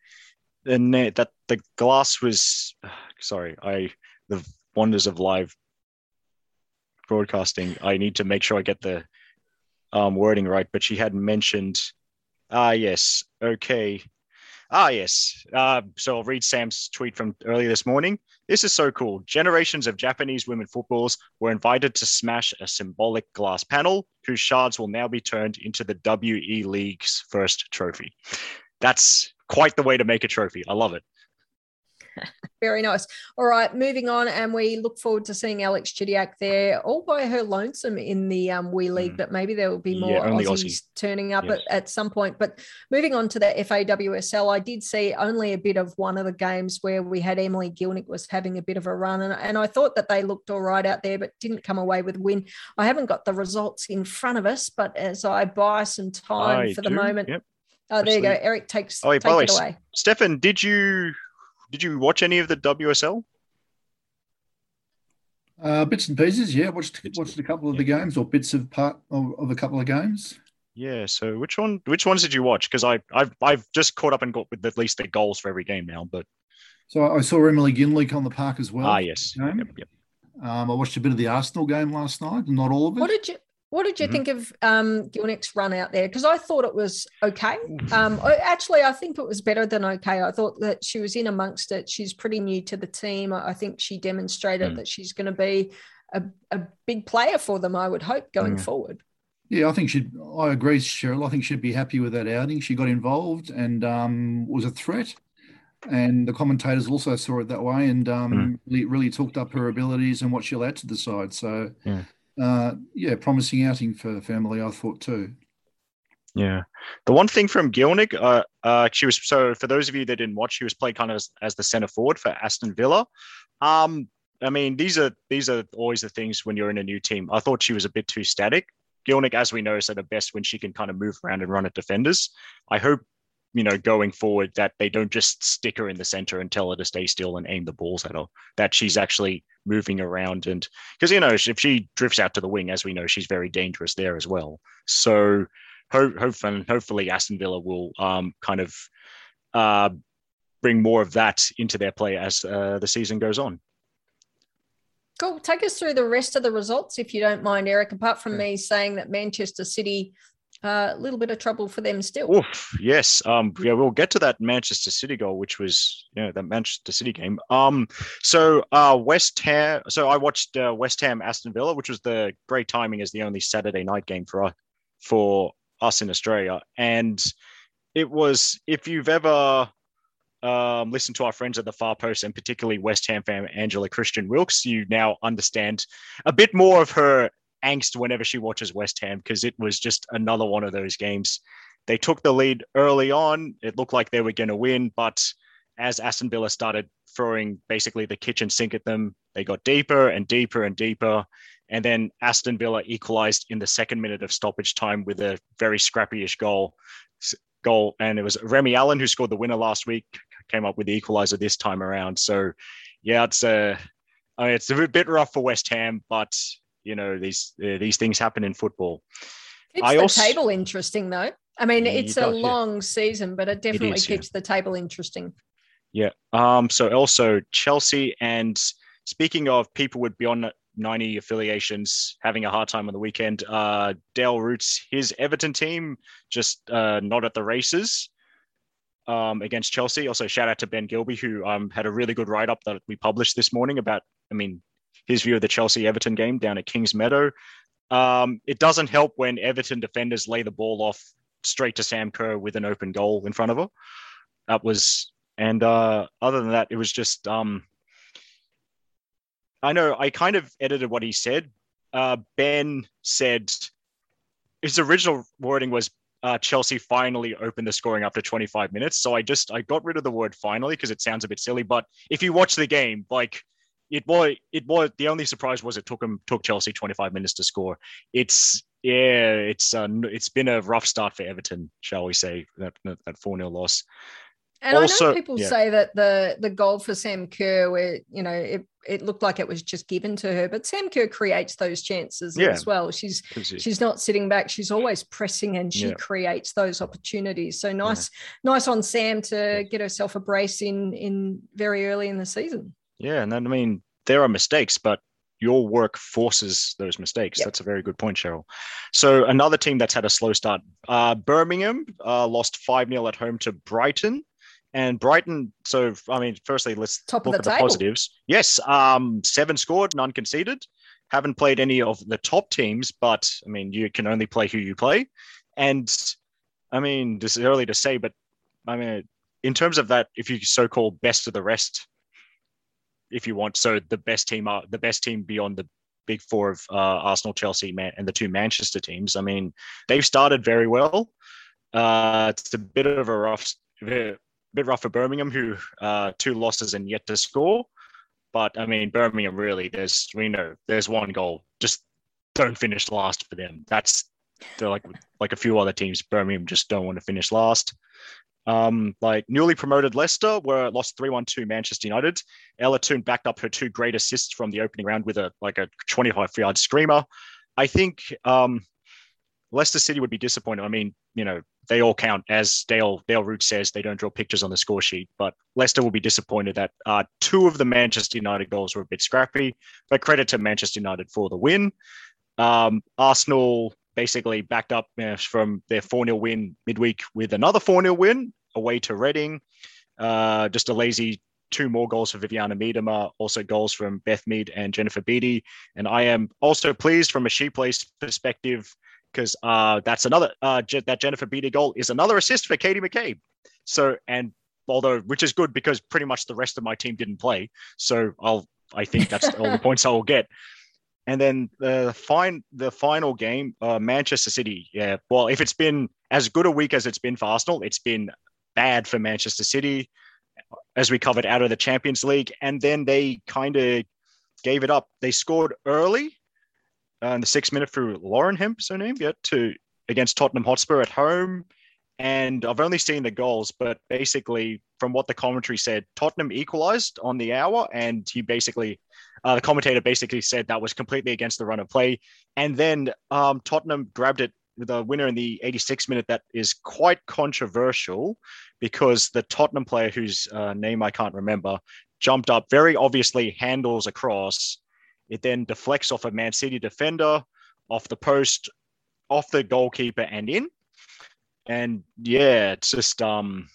the that the glass was (sighs) sorry. I the wonders of live broadcasting. I need to make sure I get the um, wording right. But she had mentioned, ah yes, okay, ah yes. Uh, so I'll read Sam's tweet from earlier this morning. This is so cool. Generations of Japanese women footballers were invited to smash a symbolic glass panel whose shards will now be turned into the WE League's first trophy. That's quite the way to make a trophy. I love it. Very nice. All right, moving on, and we look forward to seeing Alex Chidiac there, all by her lonesome in the um, WE League. Mm. But maybe there will be more yeah, Aussies Aussie. turning up yes. at, at some point. But moving on to the FAWSL, I did see only a bit of one of the games where we had Emily Gielnik was having a bit of a run, and, and I thought that they looked all right out there, but didn't come away with a win. I haven't got the results in front of us, but as I buy some time I for the moment. Yep. Oh, there you go. Eric takes oh, take it away. Stefan, did you did you watch any of the WSL? Uh, bits and pieces, yeah. Watched watched a couple of the games or bits of part of, of a couple of games. Yeah. So which one? Which ones did you watch? Because I I've I've just caught up and got with at least the goals for every game now. But so I saw Emily Gielnik on the park as well. Ah, yes. Yep, yep. Um, I watched a bit of the Arsenal game last night, not all of it. What did you what did you mm-hmm. think of um, run out there? Because I thought it was okay. Um, actually, I think it was better than okay. I thought that she was in amongst it. She's pretty new to the team. I think she demonstrated mm. that she's going to be a, a, big player for them. I would hope going mm. forward. Yeah, I think she'd. I agree, Cheryl. I think she'd be happy with that outing. She got involved and um, was a threat, and the commentators also saw it that way, and um, mm. really, really talked up her abilities and what she'll add to the side. So. Yeah uh, yeah, promising outing for family, I thought too. Yeah. The one thing from Gielnik, uh, uh, she was so for those of you that didn't watch, she was played kind of as, as the center forward for Aston Villa. Um, I mean, these are these are always the things when you're in a new team. I thought she was a bit too static. Gielnik, as we know, is at the best when she can kind of move around and run at defenders. I hope you know, going forward that they don't just stick her in the center and tell her to stay still and aim the balls at her, that she's actually moving around. And because, you know, if she drifts out to the wing, as we know, she's very dangerous there as well. So hope, hopefully, hopefully Aston Villa will um, kind of uh, bring more of that into their play as uh, the season goes on. Cool. Take us through the rest of the results, if you don't mind, Eric. Apart from me saying that Manchester City a little bit of trouble for them still. Oof, yes. Um, yeah, we'll get to that Manchester City goal, which was you know that Manchester City game. Um, so uh, West Ham. So I watched uh, West Ham Aston Villa, which was the great timing as the only Saturday night game for us for us in Australia, and it was if you've ever um, listened to our friends at the Far Post and particularly West Ham fan Angela Christian Wilkes, you now understand a bit more of her angst whenever she watches West Ham because it was just another one of those games. They took the lead early on. It looked like they were going to win, but as Aston Villa started throwing basically the kitchen sink at them, they got deeper and deeper and deeper. And then Aston Villa equalized in the second minute of stoppage time with a very scrappy-ish goal. Goal, and it was Remi Allen who scored the winner last week. Came up with the equalizer this time around. So, yeah, it's a, I mean, it's a bit rough for West Ham, but you know these uh, these things happen in football. Keeps I the also, table interesting though. I mean, it's a long yeah. season, but it definitely it is, keeps yeah. the table interesting. Yeah. Um. So also Chelsea and speaking of people with beyond 90 affiliations having a hard time on the weekend, uh, Dale Roots, his Everton team just uh, not at the races um, against Chelsea. Also, shout out to Ben Gilby, who um, had a really good write up that we published this morning about, I mean, his view of the Chelsea Everton game down at Kings Meadow. Um, it doesn't help when Everton defenders lay the ball off straight to Sam Kerr with an open goal in front of her. That was, and uh, other than that, it was just. Um, I know I kind of edited what he said. Uh, ben said his original wording was uh, Chelsea finally opened the scoring after 25 minutes. So I just I got rid of the word finally because it sounds a bit silly. But if you watch the game, like it was it was the only surprise was it took them took Chelsea 25 minutes to score. It's yeah, it's uh, it's been a rough start for Everton, shall we say that that four 0 loss. And also, I know people yeah. say that the the goal for Sam Kerr, where you know it, it looked like it was just given to her, but Sam Kerr creates those chances yeah. as well. She's she's not sitting back; she's always pressing, and she yeah. creates those opportunities. So nice, nice on Sam to get herself a brace in in very early in the season. Yeah, and then I mean there are mistakes, but your work forces those mistakes. Yep. That's a very good point, Cheryl. So another team that's had a slow start, uh, Birmingham uh, lost five 0 at home to Brighton. And Brighton, so I mean, firstly, let's Top look at the, the positives. Yes, um, seven scored, none conceded. Haven't played any of the top teams, but I mean, you can only play who you play. And I mean, this is early to say, but I mean, in terms of that, if you so-called best of the rest if you want. So the best team are the best team beyond the big four of uh, Arsenal, Chelsea, Man- and the two Manchester teams. I mean, they've started very well. Uh, it's a bit of a rough, a bit rough for Birmingham, who uh, two losses and yet to score. But I mean, Birmingham really, there's we know there's one goal. Just don't finish last for them. That's they're like like a few other teams. Birmingham just don't want to finish last. Um, like newly promoted Leicester were lost 3-1 to Manchester United. Ella Toone backed up her two great assists from the opening round with a like a 25 yard screamer. I think um, Leicester City would be disappointed. I mean, you know, they all count as Dale Dale Root says they don't draw pictures on the score sheet, but Leicester will be disappointed that uh, two of the Manchester United goals were a bit scrappy. But credit to Manchester United for the win. Um, Arsenal basically backed up you know, from their 4 0 win midweek with another 4 0 win away to Reading. Uh, just a lazy two more goals for Vivianne Miedema, also goals from Beth Mead and Jennifer Beattie. And I am also pleased from a She Plays perspective because uh, that's another, uh, that Jennifer Beattie goal is another assist for Katie McCabe. So, and although, which is good because pretty much the rest of my team didn't play. So I'll, I think that's all the (laughs) points I will get. And then the fine the final game, uh, Manchester City. Yeah, well, if it's been as good a week as it's been for Arsenal, it's been bad for Manchester City, as we covered out of the Champions League. And then they kind of gave it up. They scored early uh, in the sixth minute through Lauren Hemp's her name, yeah, to against Tottenham Hotspur at home. And I've only seen the goals, but basically, from what the commentary said, Tottenham equalized on the hour, and he basically uh, the commentator basically said that was completely against the run of play. And then um, Tottenham grabbed it, the winner in the 86th minute. That is quite controversial because the Tottenham player whose uh, name I can't remember jumped up, very obviously handles across. It then deflects off a Man City defender, off the post, off the goalkeeper, and in. And yeah, it's just um,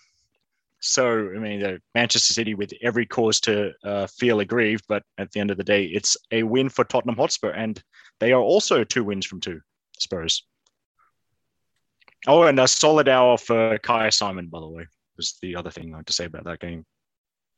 so, I mean, the Manchester City with every cause to uh, feel aggrieved, but at the end of the day, it's a win for Tottenham Hotspur, and they are also two wins from two Spurs. Oh, and a solid hour for Kyah Simon, by the way, was the other thing I had to say about that game.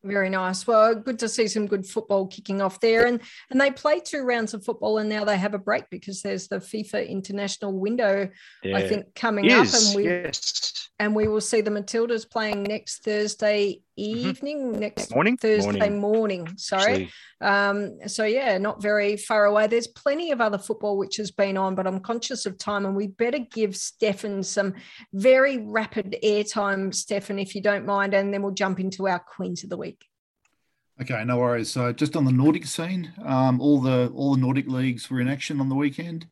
Very nice. Well, good to see some good football kicking off there. And and they play two rounds of football and now they have a break because there's the FIFA international window, yeah. I think, coming up. And we yes. And we will see the Matildas playing next Thursday mm-hmm. evening, mm-hmm. next morning. Thursday morning. morning sorry. Um, so yeah, not very far away. There's plenty of other football which has been on, but I'm conscious of time and we better give Stefan some very rapid airtime, Stefan, if you don't mind, and then we'll jump into our Queens of the Week. Okay, no worries. So just on the Nordic scene, um, all the all the Nordic leagues were in action on the weekend.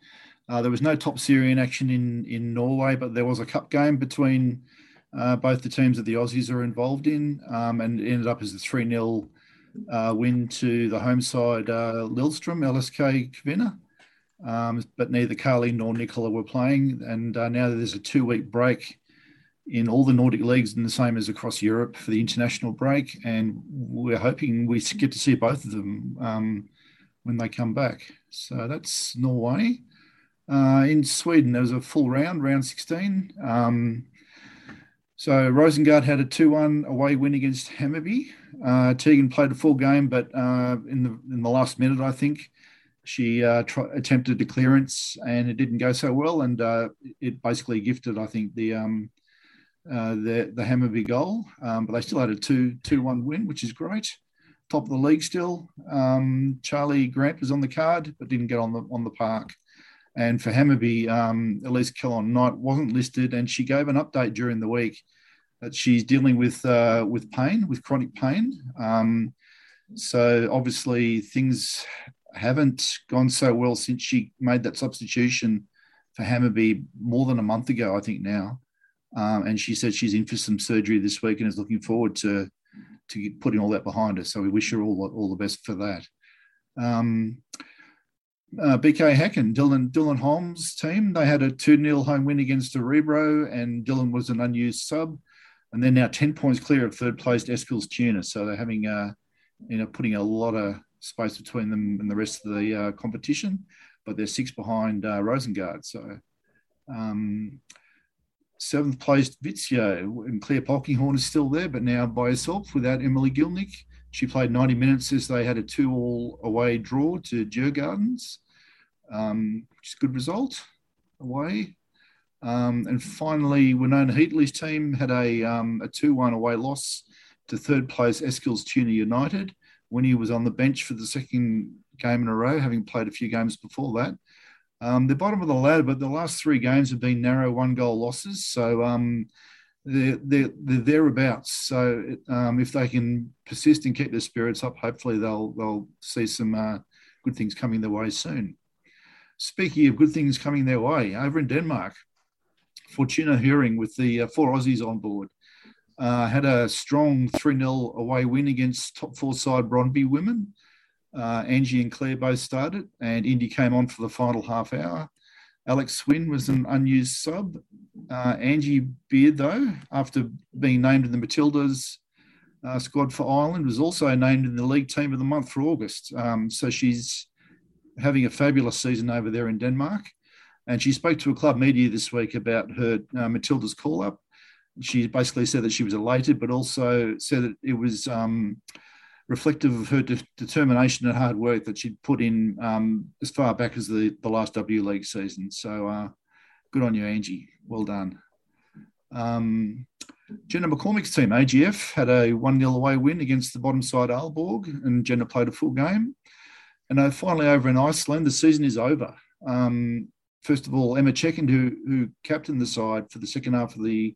Uh, there was no top series in action in in Norway, but there was a cup game between uh, both the teams that the Aussies are involved in, um, and ended up as a three 0 uh, win to the home side uh, Lillestrøm LSK Kvinner. Um, but neither Carly nor Nicola were playing, and uh, now there's a two week break in all the Nordic leagues and the same as across Europe for the international break. And we're hoping we get to see both of them um, when they come back. So that's Norway. Uh, in Sweden, there was a full round, round 16. Um, so Rosengard had a 2 1 away win against Hammarby. Uh, Teagan played a full game, but uh, in, the, in the last minute, I think, she uh, try, attempted a clearance and it didn't go so well. And uh, it basically gifted, I think, the um, uh, the the Hammarby goal, um, but they still had a 2 2 1 win, which is great. Top of the league still. Um, Charlie Grant was on the card, but didn't get on the on the park. And for Hammarby, um, Elise Kellond-Knight wasn't listed, and she gave an update during the week that she's dealing with uh, with pain, with chronic pain. Um, so obviously things haven't gone so well since she made that substitution for Hammarby more than a month ago, I think now. Um, and she said she's in for some surgery this week and is looking forward to to putting all that behind her. So we wish her all all the best for that. Um, uh, BK Häcken, Dylan Dylan Holmes' team, they had a 2 0 home win against Örebro, and Dylan was an unused sub. And they're now 10 points clear of third placed Eskilstuna. So they're having, uh, you know, putting a lot of space between them and the rest of the uh, competition, but they're six behind uh, Rosengard. So um, seventh placed Vittsjö and Clare Polkinghorne is still there, but now by herself without Emily Gielnik. She played 90 minutes as they had a two-all away draw to Djurgårdens, um, which is a good result away. Um, and finally, Winonah Heatley's team had a, um, a 2 1 away loss to third place Eskilstuna United. Winnie was on the bench for the second game in a row, having played a few games before that. Um, the bottom of the ladder, but the last three games have been narrow one goal losses. So um, they're, they're, they're thereabouts. So um, if they can persist and keep their spirits up, hopefully they'll, they'll see some uh, good things coming their way soon. Speaking of good things coming their way, over in Denmark, Fortuna Hjørring with the uh, four Aussies on board. Uh, had a strong 3 0 away win against top four side Brøndby women. Uh, Angie and Claire both started, and Indy came on for the final half hour. Alex Swin was an unused sub. Uh, Angie Beard, though, after being named in the Matildas uh, squad for Ireland, was also named in the league team of the month for August. Um, so she's having a fabulous season over there in Denmark. And she spoke to a club media this week about her uh, Matilda's call up. She basically said that she was elated, but also said that it was um, reflective of her de- determination and hard work that she'd put in um, as far back as the, the last W League season. So uh, good on you, Angie. Well done. Um, Jenna McCormick's team, AGF, had a 1 0 away win against the bottom side Aalborg, and Jenna played a full game. And uh, finally, over in Iceland, the season is over. Um, first of all, Emma Checker, who, who captained the side for the second half of the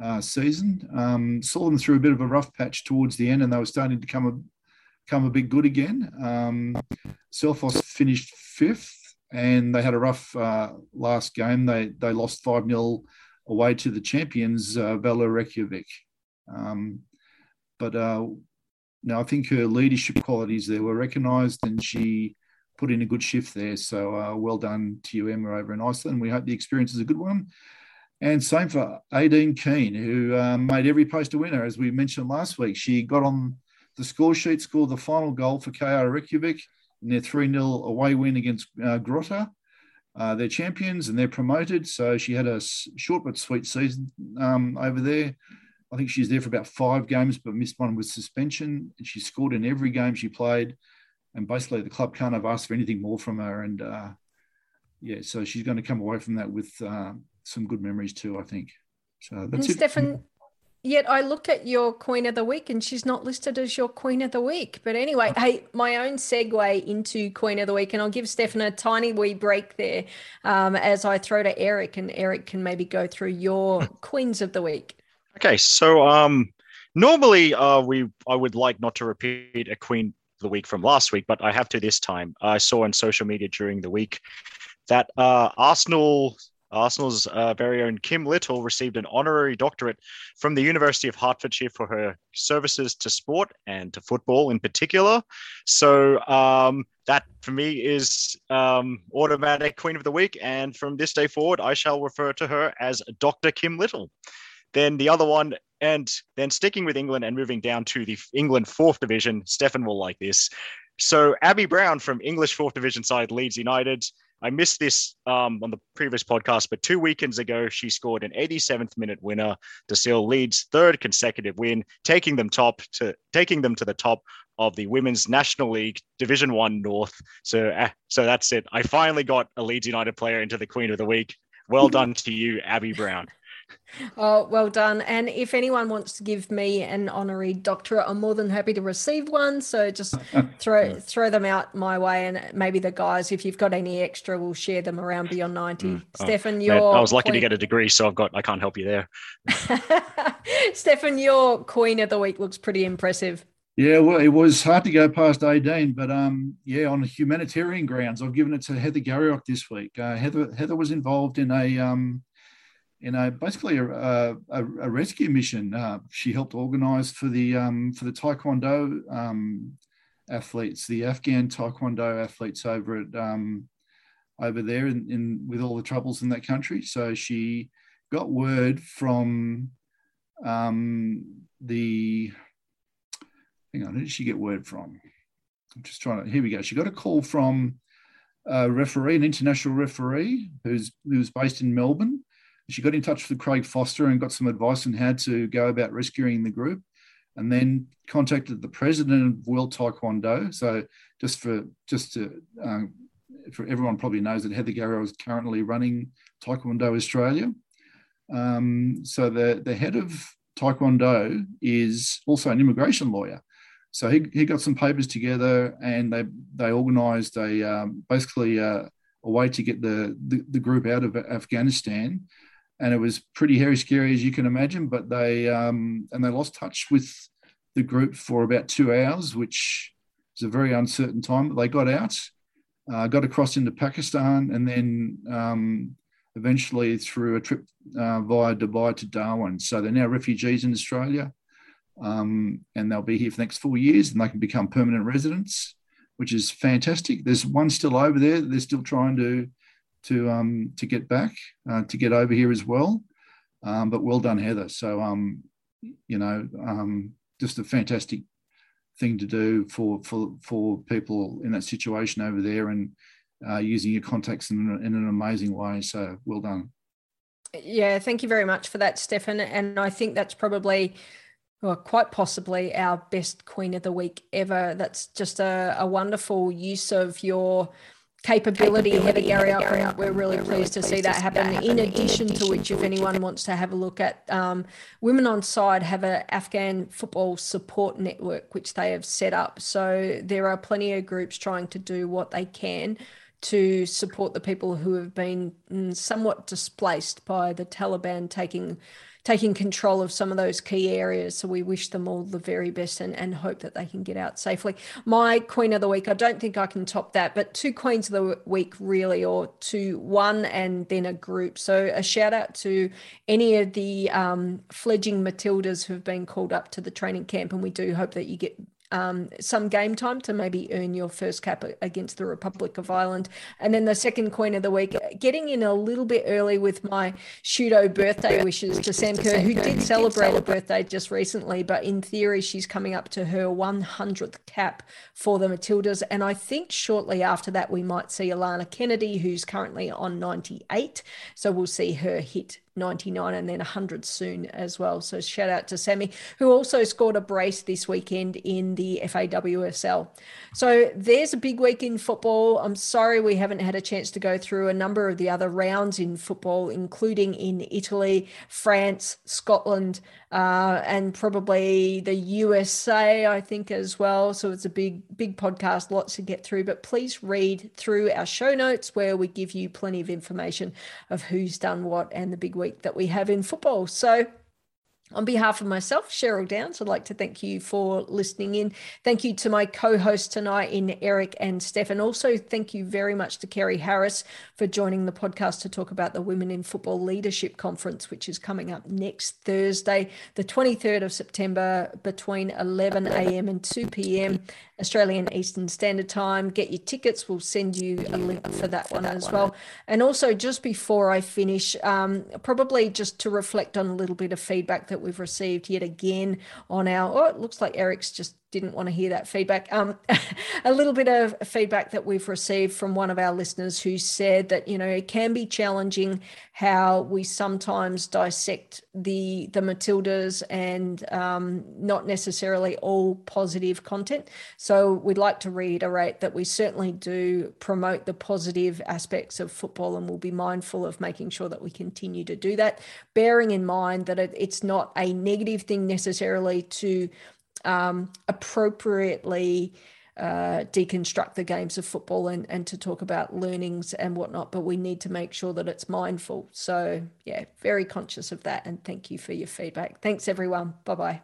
uh, season, um, saw them through a bit of a rough patch towards the end, and they were starting to come a, come a bit good again. Um, Selfoss finished fifth, and they had a rough uh, last game. They they lost five 0 away to the champions, uh, Valur Reykjavik. Um, but uh, now I think her leadership qualities there were recognised, and she put in a good shift there. So uh, well done to you, Emma, over in Iceland. We hope the experience is a good one. And same for Aideen Keane, who um, made every post a winner, as we mentioned last week. She got on the score sheet, scored the final goal for KR Reykjavik in their 3 0 away win against uh, Grotta. Uh, they're champions and they're promoted. So she had a short but sweet season um, over there. I think she's there for about five games, but missed one with suspension. And she scored in every game she played and basically the club can't have asked for anything more from her. And uh, yeah, so she's going to come away from that with uh, some good memories too, I think. So that's and it. Stefan, yet I look at your Queen of the Week and she's not listed as your Queen of the Week. But anyway, hey, my own segue into Queen of the Week, and I'll give Stefan a tiny wee break there um, as I throw to Eric, and Eric can maybe go through your (laughs) Queens of the Week. Okay, so um, normally uh, we I would like not to repeat a Queen of the week from last week, but I have to this time. I saw on social media during the week that uh, Arsenal Arsenal's uh, very own Kim Little received an honorary doctorate from the University of Hertfordshire for her services to sport and to football in particular. So um, that for me is um, automatic Queen of the Week. And from this day forward, I shall refer to her as Dr. Kim Little. Then the other one and then sticking with England and moving down to the England fourth division, Stefan will like this. So Abby Brown from English fourth division side Leeds United. I missed this um, on the previous podcast, but two weekends ago, she scored an 87th minute winner to seal Leeds' third consecutive win, taking them top to taking them to the top of the Women's National League Division One North. So, uh, so that's it. I finally got a Leeds United player into the Queen of the Week. Well (laughs) done to you, Abby Brown. Oh, well done. And if anyone wants to give me an honorary doctorate, I'm more than happy to receive one. So just (laughs) throw throw them out my way. And maybe the guys, if you've got any extra, we'll share them around Beyond 90. Mm. Oh, Stefan, your I was lucky queen... to get a degree, so I've got I can't help you there. (laughs) Stefan, your Queen of the Week looks pretty impressive. Yeah, well, it was hard to go past Aideen, but um, yeah, on humanitarian grounds, I've given it to Heather Garriock this week. Uh, Heather Heather was involved in a um, in a basically a, a, a rescue mission. Uh, she helped organise for the um, for the Taekwondo um, athletes, the Afghan Taekwondo athletes over at um, over there in, in, with all the troubles in that country. So she got word from um, the. Hang on, who did she get word from? I'm just trying to. Here we go. She got a call from a referee, an international referee who's who's based in Melbourne she got in touch with Craig Foster and got some advice on how to go about rescuing the group. and then contacted the president of World Taekwondo. So just for just to um, for everyone probably knows that Heather Garriock is currently running Taekwondo Australia. Um, so the the head of Taekwondo is also an immigration lawyer. So he, he got some papers together and they they organised a um, basically a, a, way to get the, the, the group out of Afghanistan, and it was pretty hairy scary as you can imagine. But they um, and they lost touch with the group for about two hours, which is a very uncertain time. But they got out, uh, got across into Pakistan, and then um, eventually through a trip uh, via Dubai to Darwin. So they're now refugees in Australia um, and they'll be here for the next four years and they can become permanent residents, which is fantastic. There's one still over there. They're still trying to to um, to get back uh, to get over here as well. Um, but well done, Heather. So um, you know, um, just a fantastic thing to do for for for people in that situation over there and uh, using your contacts in, in an amazing way. So well done. Yeah, thank you very much for that, Stefan. And I think that's probably well, quite possibly our best Queen of the Week ever. That's just a, a wonderful use of your capability, capability Heather Garriock. We're really we're pleased, really to, see that happen. that happen. In addition, in addition to which, if anyone wants to have a look at, um, Women on Side have an Afghan football support network which they have set up. So there are plenty of groups trying to do what they can to support the people who have been mm, somewhat displaced by the Taliban taking taking control of some of those key areas. So we wish them all the very best and, and hope that they can get out safely. My Queen of the Week, I don't think I can top that, but two Queens of the Week really, or two, one and then a group. So a shout out to any of the um, fledging Matildas who've been called up to the training camp. And we do hope that you get um, some game time to maybe earn your first cap against the Republic of Ireland. And then the second coin of the week, getting in a little bit early with my Shudo birthday wishes to Sam Kerr, who did celebrate a birthday just recently, but in theory, she's coming up to her 100th cap for the Matildas. And I think shortly after that, we might see Alana Kennedy, who's currently on 98. So we'll see her hit 99 and then 100 soon as well. So shout out to Sammy, who also scored a brace this weekend in the FAWSL. So there's a big week in football. I'm sorry we haven't had a chance to go through a number of the other rounds in football, including in Italy, France, Scotland, uh, and probably the USA, I think, as well. So it's a big, big podcast, lots to get through. But please read through our show notes where we give you plenty of information of who's done what and the big week that we have in football. So on behalf of myself, Cheryl Downs, I'd like to thank you for listening in. Thank you to my co hosts tonight in Eric and Stefan. Also, thank you very much to Kerry Harris for joining the podcast to talk about the Women in Football Leadership Conference, which is coming up next Thursday, the 23rd of September, between 11 a.m. and 2 p.m. Australian Eastern Standard Time. Get your tickets. We'll send you a link for that one as well. And also, just before I finish, um, probably just to reflect on a little bit of feedback that we've received yet again on our, oh, it looks like Eric's just didn't want to hear that feedback. Um, (laughs) a little bit of feedback that we've received from one of our listeners who said that you know it can be challenging how we sometimes dissect the the Matildas and um, not necessarily all positive content. So we'd like to reiterate that we certainly do promote the positive aspects of football, and we'll be mindful of making sure that we continue to do that, bearing in mind that it, it's not a negative thing necessarily to um, appropriately uh, deconstruct the games of football and, and to talk about learnings and whatnot, but we need to make sure that it's mindful. So, yeah, very conscious of that. And thank you for your feedback. Thanks, everyone. Bye bye.